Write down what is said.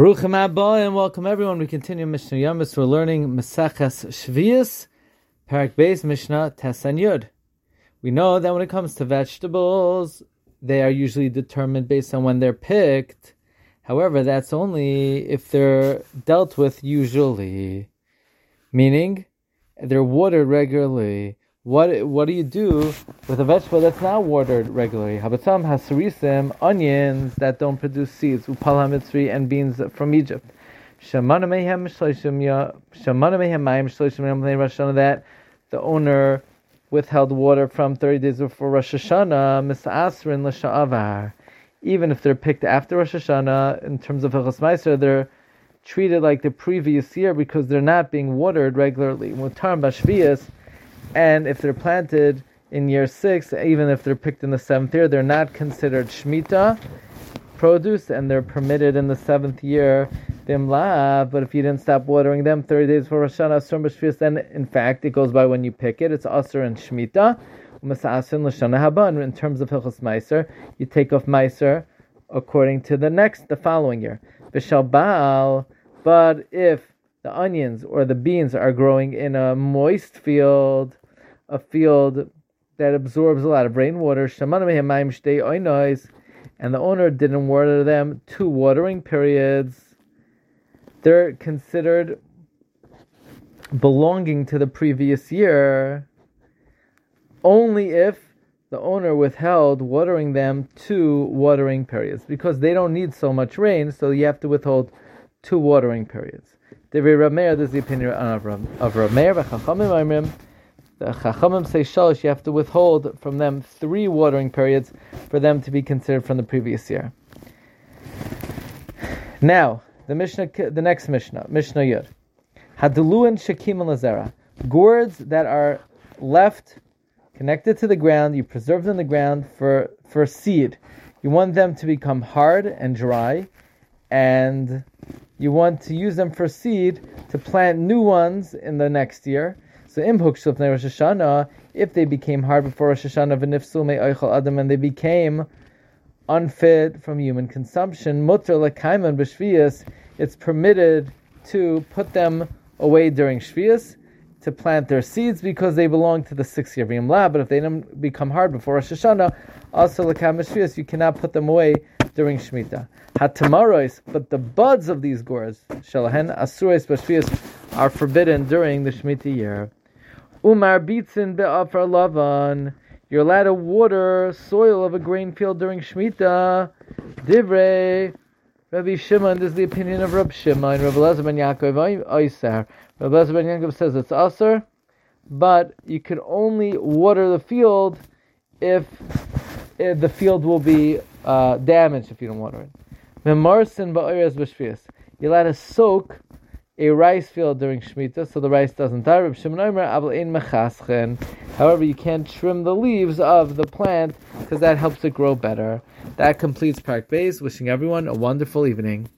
Baruchim Abba and welcome everyone. We continue Mishnah Yomis. We're learning Maseches Shvius, Parak Beis Mishnah Tesan Yud. We know that when it comes to vegetables, they are usually determined based on when they're picked. However, that's only if they're dealt with usually, meaning they're watered regularly. What what do you do with a vegetable that's not watered regularly? Habatam hasarisim, onions that don't produce seeds, upal hamitzri, and beans from Egypt. Shamana mehem mayim that the owner withheld water from 30 days before Rosh Hashanah, misasrin l'sha'avar. Even if they're picked after Rosh Hashanah, in terms of Hilchas Meiser, they're treated like the previous year because they're not being watered regularly. Mutar bashvias, and if they're planted in year six, even if they're picked in the seventh year, they're not considered shmita produce, and they're permitted in the seventh year. But if you didn't stop watering them 30 days for Rosh Hashanah, then in fact it goes by when you pick it. It's Asr and Shemitah. In terms of Hilchas Meiser, you take off Meiser according to the next, the following year. Bishal but if the onions or the beans are growing in a moist field, a field that absorbs a lot of rainwater, and the owner didn't water them two watering periods, they're considered belonging to the previous year. Only if the owner withheld watering them two watering periods. Because they don't need so much rain, so you have to withhold two watering periods. The Rameir, this is the opinion of, of Rameir, the Chachamim say shalosh, you have to withhold from them three watering periods for them to be considered from the previous year. Now, the Mishnah, the next Mishnah, Mishnah Yud. Haduluan Shakim Lazera. Gourds that are left connected to the ground, you preserve them in the ground for, for seed. You want them to become hard and dry, and you want to use them for seed to plant new ones in the next year. So imhuk shulfnei Rosh Hashanah, if they became hard before Rosh Hashanah, v'nifsul me'oichel adam, and they became unfit from human consumption, mutter lekaiman b'shvias, it's permitted to put them away during shvias, to plant their seeds because they belong to the sixth year Lab. But if they don't become hard before Rosh Hashanah, also lekam b'shvias, you cannot put them away during Shemitah. Hatamarois, but the buds of these gourds, shalahen asurais b'shvias, are forbidden during the Shemitah year. Umar bitzin be'afar lavan. You're allowed to water soil of a grain field during Shemitah. Divrei. Rabbi Shimon, this is the opinion of Rabbi Shimon. Rabbi Eliezer ben Yaakov Oisar. Rabbi Eliezer ben Yaakov says it's Asr, but you can only water the field if, if the field will be uh, damaged if you don't water it. Memarsin ba'oyres b'shvias. You let it soak a rice field during Shemitah, so the rice doesn't die. However, you can't trim the leaves of the plant because that helps it grow better. That completes Perek Beis. Wishing everyone a wonderful evening.